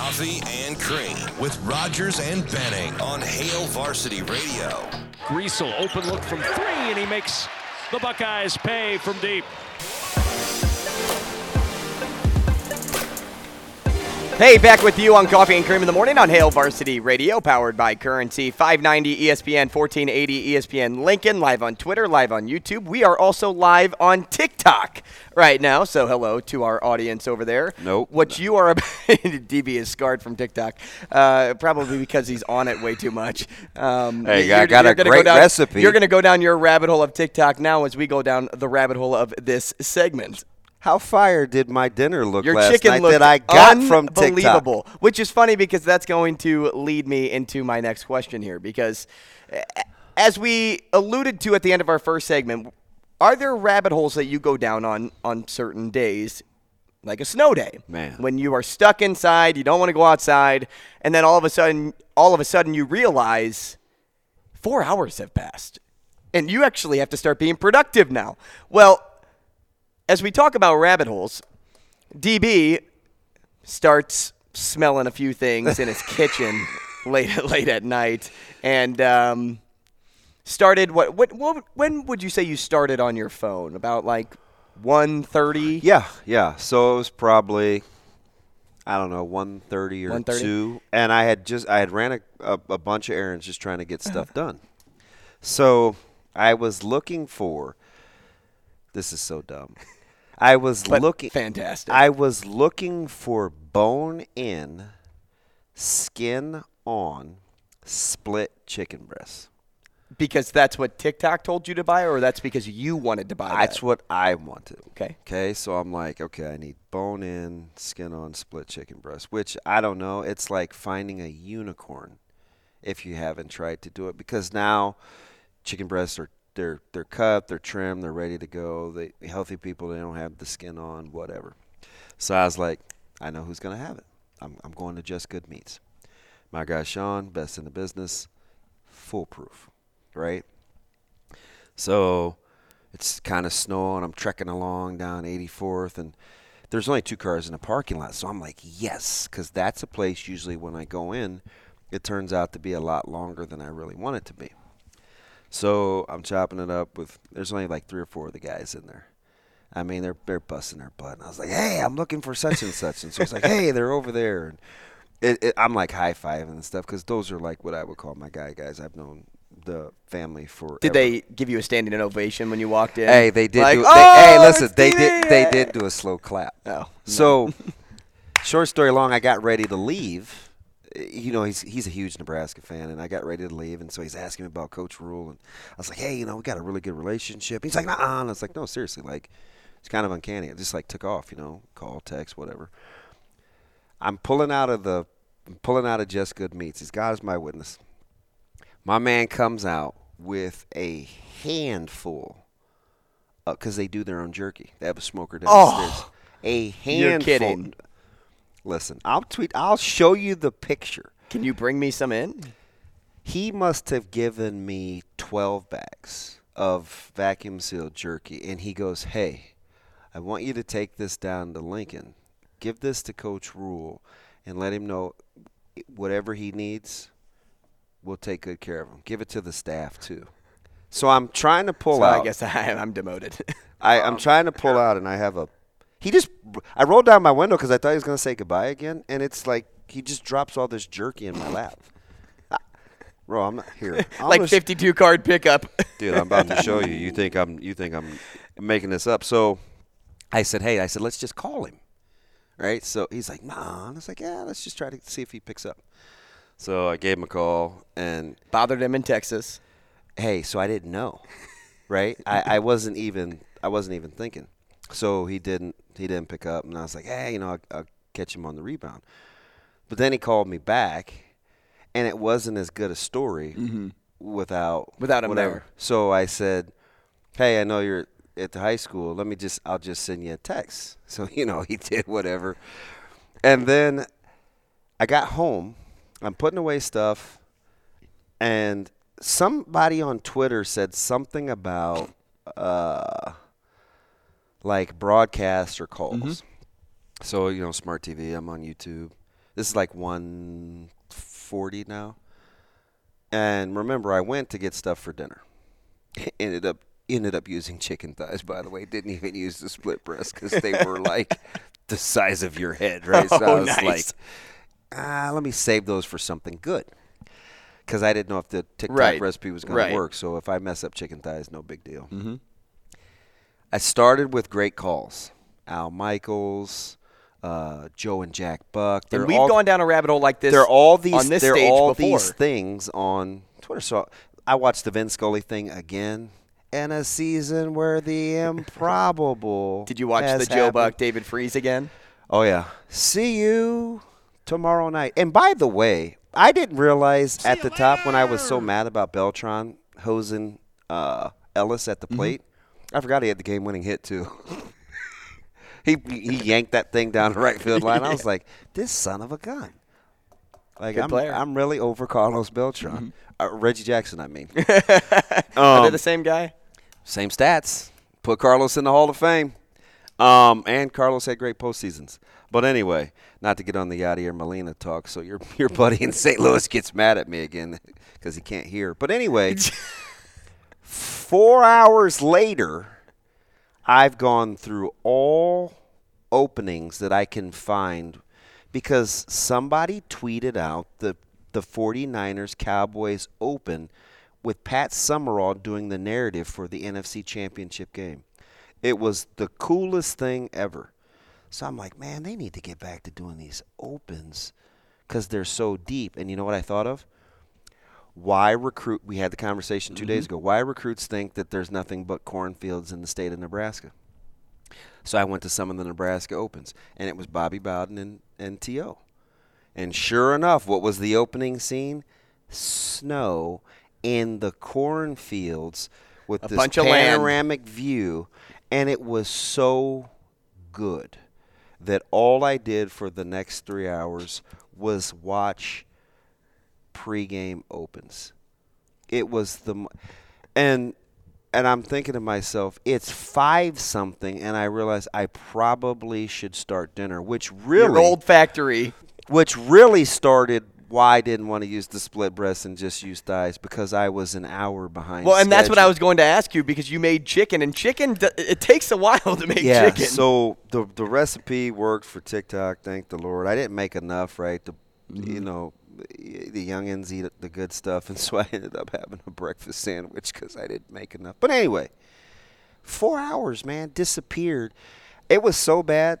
Coffee and Cream with Rogers and Benning on Hail Varsity Radio. Greasel, open look from three, and he makes the Buckeyes pay from deep. Hey, back with you on Coffee and Cream in the Morning on Hail Varsity Radio, powered by Currency 590 ESPN 1480 ESPN Lincoln, live on Twitter, live on YouTube. We are also live on TikTok right now, so hello to our audience over there. Nope. What you are, about, DB is scarred from TikTok, uh, probably because he's on it way too much. Um, Hey, I got a gonna great go down, recipe. You're going to go down your rabbit hole of TikTok now as we go down the rabbit hole of this segment. How fire did my dinner look Your last chicken night that I got from TikTok? unbelievable, which is funny because that's going to lead me into my next question here. Because as we alluded to at the end of our first segment, are there rabbit holes that you go down on on certain days, like a snow day, Man. when you are stuck inside, you don't want to go outside, and then all of a sudden, all of a sudden, you realize four hours have passed, and you actually have to start being productive now. Well as we talk about rabbit holes, DB starts smelling a few things in his kitchen late late at night, and um, started what, what what when would you say you started on your phone? About like 1.30? Yeah, yeah. So it was probably I don't know, 130 or 1:30? 2 and I had just I had ran a, a, a bunch of errands just trying to get Uh-huh. stuff done. So I was looking for This is so dumb. I was But looking fantastic. I was looking for bone in skin on split chicken breasts. Because that's what TikTok told you to buy, or that's because you wanted to buy That's that? what I wanted. Okay. Okay, so I'm like, okay, I need bone in, skin on, split chicken breast, which I don't know. It's like finding a unicorn if you haven't tried to do it because now chicken breasts are they're they're cut, they're trimmed, they're ready to go. They healthy people they don't have the skin on, whatever. So I was like, I know who's gonna have it. I'm I'm going to Just Good Meats. My guy Sean, best in the business, foolproof, right? So it's kind of snowing. I'm trekking along down 84th, and there's only two cars in the parking lot. So I'm like, yes, because that's a place usually when I go in, it turns out to be a lot longer than I really want it to be. So I'm chopping it up with. There's only like three or four of the guys in there. I mean, they're they're busting their butt. And I was like, hey, I'm looking for such and such, and so it's like, hey, they're over there. And it, it, I'm like high fiving and stuff because those are like what I would call my guy guys. I've known the family for. Did they give you a standing ovation when you walked in? Hey, they did. Like, do, oh, they, hey, oh, listen, they did. They did do a slow clap. Oh, no. So, short story long, I got ready to leave. You know, he's he's a huge Nebraska fan, and I got ready to leave, and so he's asking me about Coach Rhule, and I was like, hey, you know, we got a really good relationship. He's like, nah, and I was like, no, seriously, like, it's kind of uncanny. It just like took off, you know, call, text, whatever. I'm pulling out of the, I'm pulling out of Just Good Meats. He's God is my witness. My man comes out with a handful because they do their own jerky. They have a smoker downstairs. Oh, a you're handful. kidding. Listen, I'll tweet. I'll show you the picture. Can you bring me some in? He must have given me 12 bags of vacuum sealed jerky, and he goes, "Hey, I want you to take this down to Lincoln. Give this to Coach Rhule, and let him know whatever he needs. We'll take good care of him. Give it to the staff too." So I'm trying to pull So out. I guess I am, I'm demoted. I, I'm um, trying to pull out, and I have a. He just. I rolled down my window because I thought he was going to say goodbye again, and it's like he just drops all this jerky in my lap. Ah, Bro, I'm not here. I'm like gonna sh- 52 card pickup. dude. I'm about to show you. You think I'm? You think I'm making this up? So, I said, hey, I said, let's just call him, right? So he's like, nah. And I was like, yeah, let's just try to see if he picks up. So I gave him a call, and Bothered him in Texas. hey, so I didn't know, right? I, I wasn't even I wasn't even thinking. So he didn't he didn't pick up, and I was like, hey, you know, I'll, I'll catch him on the rebound. But then he called me back, and it wasn't as good a story without Without him whatever. there. So I said, hey, I know you're at the high school. Let me just I'll just send you a text. So you know he did whatever, and then I got home. I'm putting away stuff, and somebody on Twitter said something about uh, like broadcast or calls. So you know, smart TV. I'm on YouTube. This is like 140 now. And remember, I went to get stuff for dinner. ended up ended up using chicken thighs. By the way, didn't even use the split breast because they were like the size of your head, right? So I Oh, was nice. like, ah, let me save those for something good. Because I didn't know if the TikTok Right. recipe was going Right. to work. So if I mess up chicken thighs, no big deal. Mm-hmm. I started with great calls. Al Michaels, uh, Joe and Jack Buck. They're And we've all, gone down a rabbit hole like this. They're all these. on this they're stage all before. these things on Twitter. So I watched the Vin Scully thing again. In a season where the improbable. Did you watch the Joe happened. Buck David Freese again? Oh yeah. See you tomorrow night. And by the way, I didn't realize at the top when I was so mad about Beltran hosing uh, Ellis at the Mm-hmm. plate. I forgot he had the game-winning hit too. he he yanked that thing down the right field line. I was like, this son of a gun. Like Good I'm, player. Mm-hmm. I'm really over Carlos Beltran. Uh, Reggie Jackson, I mean. Are Um, they the same guy? Same stats. Put Carlos in the Hall of Fame. Um, and Carlos had great postseasons. But anyway, not to get on the Yadier Molina talk, so your your buddy in St. Louis gets mad at me again because he can't hear. But anyway, four hours later, I've gone through all openings that I can find because somebody tweeted out the the 49ers Cowboys Open with Pat Summerall doing the narrative for the NFC Championship game. It was the coolest thing ever. So I'm like, man, they need to get back to doing these opens because they're so deep. And you know what I thought of? Why recruit? We had the conversation 2 days ago. Why recruits think that there's nothing but cornfields in the state of Nebraska? So I went to some of the Nebraska Opens, and it was Bobby Bowden and, and T.O. And sure enough, what was the opening scene? Snow in the cornfields with A this panoramic view, and it was so good that all I did for the next three hours was watch pregame opens. It was the and and I'm thinking to myself, it's five something, and I realize I probably should start dinner, which Your really old factory. which really started why I didn't want to use the split breast and just use thighs because I was an hour behind. Well, and that's what I was going to ask you because you made chicken, and chicken it takes a while to make yeah, chicken. so the the recipe worked for TikTok. Thank the Lord. I didn't make enough, right? The Mm-hmm. you know the youngins eat the good stuff, and so I ended up having a breakfast sandwich because I didn't make enough. But anyway, four hours, man, disappeared. It was so bad.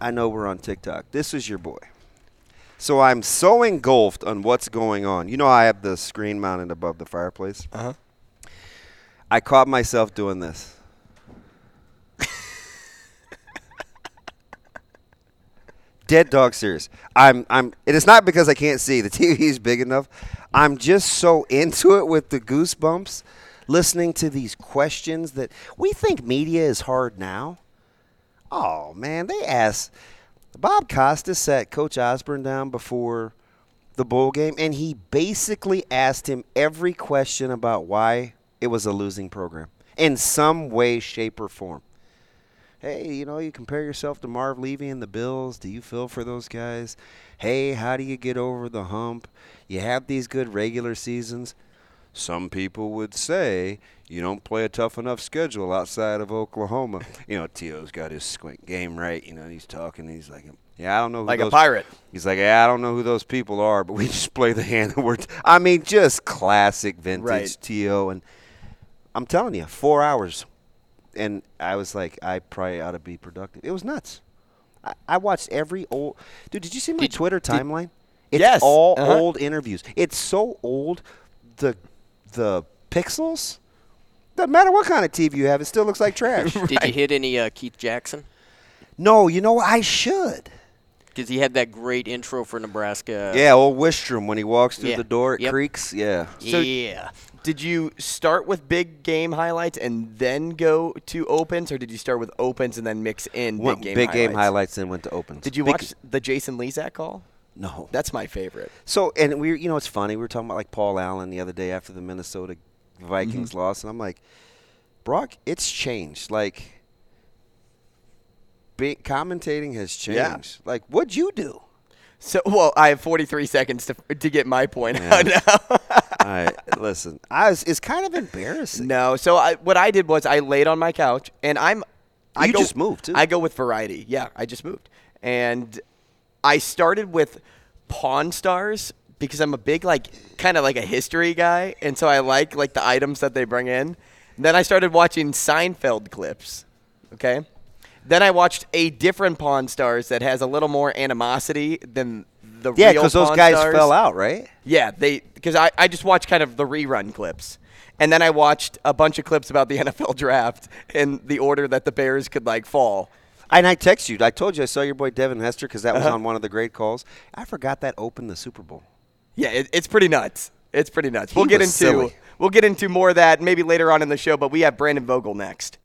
I know we're on TikTok. This is your boy. So I'm so engulfed on what's going on. You know, I have the screen mounted above the fireplace. Uh-huh. I caught myself doing this. Dead dog serious. I'm I'm it is not because I can't see. The TV is big enough. I'm just so into it with the goosebumps listening to these questions that we think media is hard now. Oh man, they asked Bob Costas sat Coach Osborne down before the bowl game and he basically asked him every question about why it was a losing program in some way, shape, or form hey, you know, you compare yourself to Marv Levy and the Bills. Do you feel for those guys? Hey, how do you get over the hump? You have these good regular seasons. Some people would say you don't play a tough enough schedule outside of Oklahoma. You know, T.O.'s got his squint game right. You know, he's talking. He's like, yeah, I don't know. Who Like a those, pirate. He's like, yeah, I don't know who those people are, but we just play the hand that we're. T-. I mean, just classic vintage Right. T.O. And I'm telling you, four hours and I was like, I probably ought to be productive. It was nuts. I, I watched every old dude. Did you see my Did- Twitter did- timeline? It's Yes, all uh-huh. old interviews. It's so old. The the pixels. Doesn't matter what kind of TV you have, it still looks like trash. Did you hit any uh, Keith Jackson? no, you know? I should. Because he had that great intro for Nebraska. Yeah, old Wistrom when he walks through the door, it Yep. creaks. Yeah. So- yeah. Did you start with big game highlights and then go to opens, or did you start with opens and then mix in big game highlights? big highlights? game highlights, then went to opens. Did you Big- watch the Jason Lezak call? No. That's my favorite. So, and we, you know, it's funny. We were talking about like Paul Allen the other day after the Minnesota Vikings Mm-hmm. loss, and I'm like, Brock, it's changed. Like, big commentating has Yeah. changed. Like, what'd you do? So, well, I have 43 seconds to to get my point out now. Right, listen, I was, it's kind of embarrassing. no, so I, what I did was I laid on my couch, and I'm. I You go, just moved, too. I go with variety. Yeah, I just moved, and I started with Pawn Stars because I'm a big like kind of like a history guy, and so I like like the items that they bring in. Then I started watching Seinfeld clips. Okay. Then I watched a different Pawn Stars that has a little more animosity than the Yeah, because those guys Stars. fell out, right? Yeah, they because I, I just watched kind of the rerun clips. And then I watched a bunch of clips about the NFL draft and the order that the Bears could like fall. And I text you. I told you I saw your boy Devin Hester because that was Uh-huh. on one of the great calls. I forgot that opened the Super Bowl. Yeah, it, it's pretty nuts. It's pretty nuts. We'll get into silly. we'll get into more of that maybe later on in the show, but we have Brandon Vogel next.